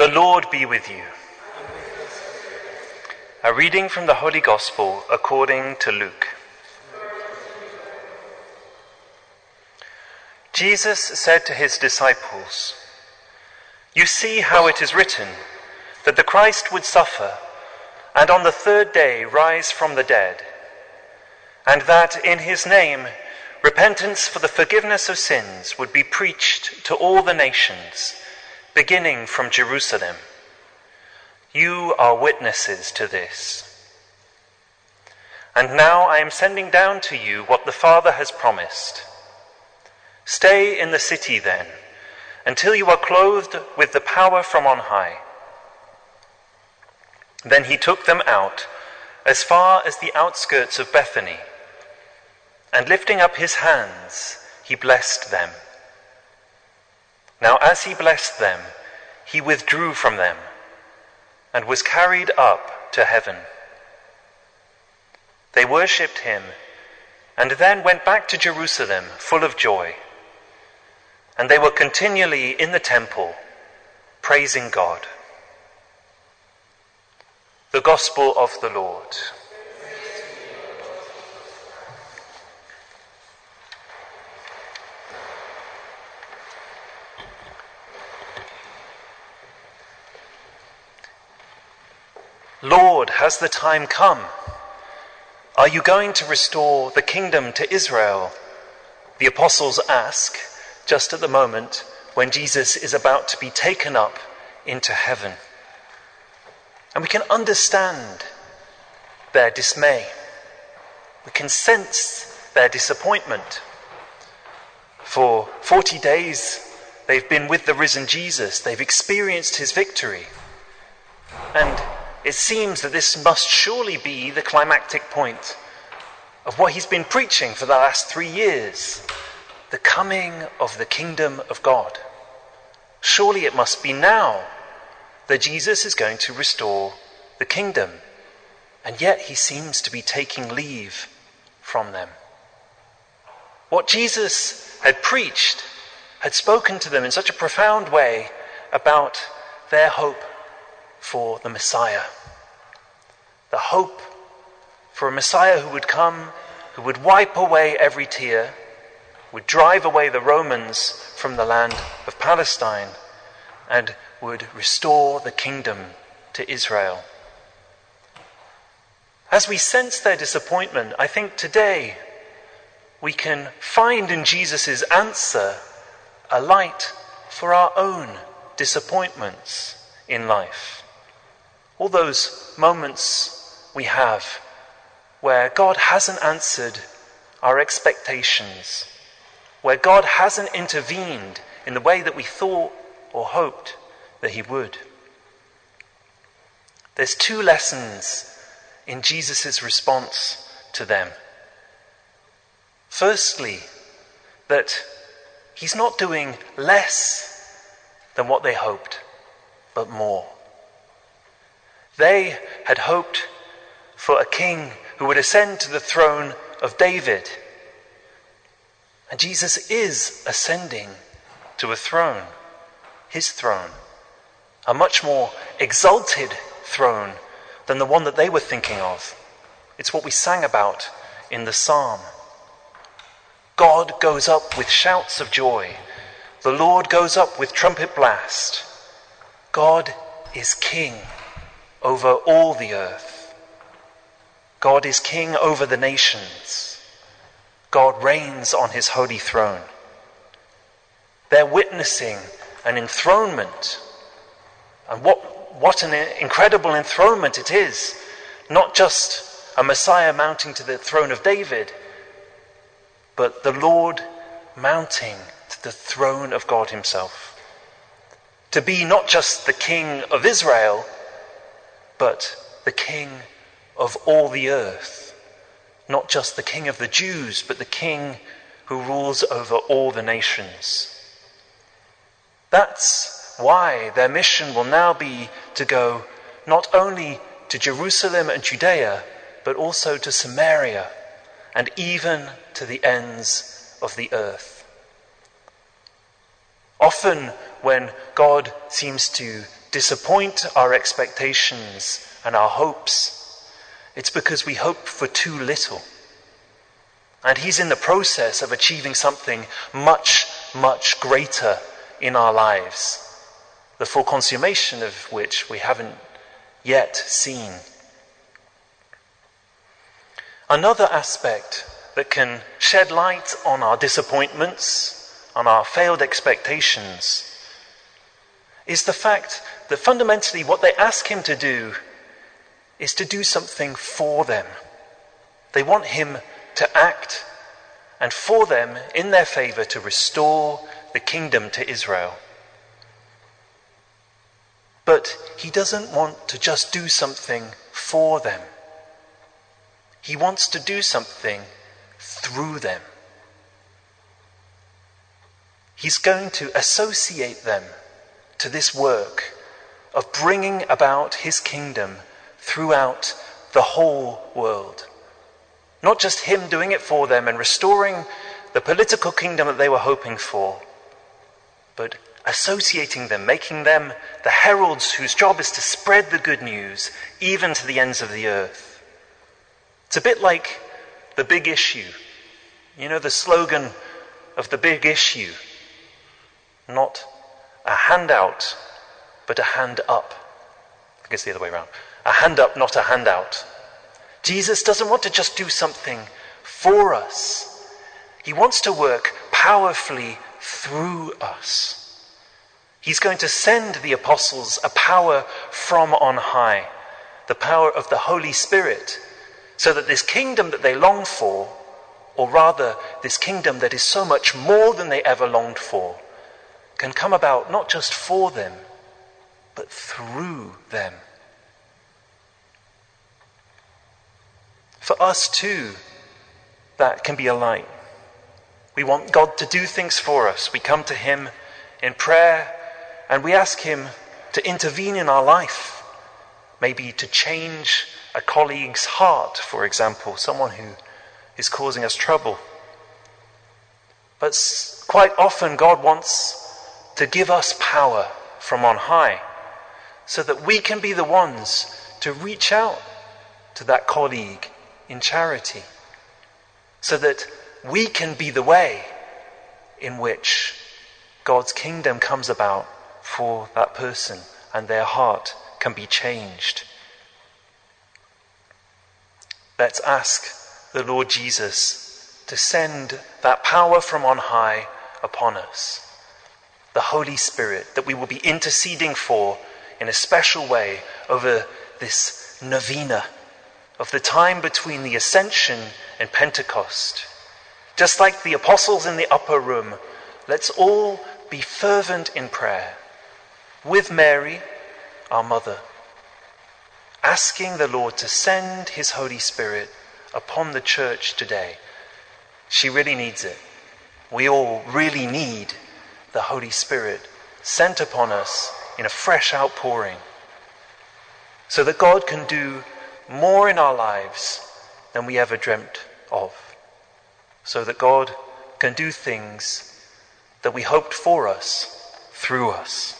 The Lord be with you. A reading from the Holy Gospel according to Luke. Jesus said to his disciples, You see how it is written that the Christ would suffer and on the third day rise from the dead, and that in his name repentance for the forgiveness of sins would be preached to all the nations, beginning from Jerusalem. You are witnesses to this. And now I am sending down to you what the Father has promised. Stay in the city then, until you are clothed with the power from on high. Then he took them out as far as the outskirts of Bethany, and lifting up his hands, he blessed them. Now, as he blessed them, he withdrew from them and was carried up to heaven. They worshipped him and then went back to Jerusalem full of joy. And they were continually in the temple praising God. The Gospel of the Lord. Lord, has the time come? Are you going to restore the kingdom to Israel? The apostles ask just at the moment when Jesus is about to be taken up into heaven. And we can understand their dismay. We can sense their disappointment. For 40 days, they've been with the risen Jesus, they've experienced his victory. And it seems that this must surely be the climactic point of what he's been preaching for the last three years the coming of the kingdom of God. Surely it must be now that Jesus is going to restore the kingdom, and yet he seems to be taking leave from them. What Jesus had preached had spoken to them in such a profound way about their hope for the Messiah. The hope for a Messiah who would come, who would wipe away every tear, would drive away the Romans from the land of Palestine, and would restore the kingdom to Israel. As we sense their disappointment, I think today we can find in Jesus' answer a light for our own disappointments in life. All those moments we have where God hasn't answered our expectations, where God hasn't intervened in the way that we thought or hoped that he would. There's two lessons in Jesus' response to them. Firstly, that he's not doing less than what they hoped, but more. They had hoped for a king who would ascend to the throne of David. And Jesus is ascending to a throne, his throne a much more exalted throne than the one that they were thinking of. It's what we sang about in the psalm. God goes up with shouts of joy. The Lord goes up with trumpet blast. God is king over all the earth. God is king over the nations. God reigns on his holy throne. They're witnessing an enthronement and what, what an incredible enthronement it is. Not just a Messiah mounting to the throne of David, but the Lord mounting to the throne of God Himself. To be not just the King of Israel, but the King of all the earth. Not just the King of the Jews, but the King who rules over all the nations. That's why their mission will now be to go not only to Jerusalem and Judea, but also to Samaria and even to the ends of the earth. Often, when God seems to disappoint our expectations and our hopes, it's because we hope for too little. And He's in the process of achieving something much, much greater in our lives, the full consummation of which we haven't yet seen. Another aspect that can shed light on our disappointments, on our failed expectations, is the fact that fundamentally what they ask him to do is to do something for them. They want him to act and for them, in their favor, to restore the kingdom to Israel. But he doesn't want to just do something for them. He wants to do something through them. He's going to associate them to this work of bringing about his kingdom throughout the whole world. Not just him doing it for them and restoring the political kingdom that they were hoping for, but associating them, making them the heralds whose job is to spread the good news even to the ends of the earth. It's a bit like the big issue. You know, the slogan of the big issue not a hand out, but a hand up. I guess the other way around. A hand up, not a handout. Jesus doesn't want to just do something for us, He wants to work powerfully through us. He's going to send the apostles a power from on high, the power of the Holy Spirit, so that this kingdom that they long for, or rather this kingdom that is so much more than they ever longed for, can come about not just for them, but through them. For us too, that can be a light. We want God to do things for us. We come to Him in prayer and we ask Him to intervene in our life, maybe to change a colleague's heart, for example, someone who is causing us trouble. But quite often, God wants to give us power from on high so that we can be the ones to reach out to that colleague in charity, so that we can be the way in which God's kingdom comes about for that person and their heart can be changed. Let's ask the Lord Jesus to send that power from on high upon us, the Holy Spirit that we will be interceding for in a special way over this novena of the time between the ascension and Pentecost. Just like the apostles in the upper room, let's all be fervent in prayer with Mary, our mother, asking the Lord to send his Holy Spirit upon the church today. She really needs it. We all really need the Holy Spirit sent upon us in a fresh outpouring so that God can do more in our lives than we ever dreamt of, so that God can do things that we hoped for us through us.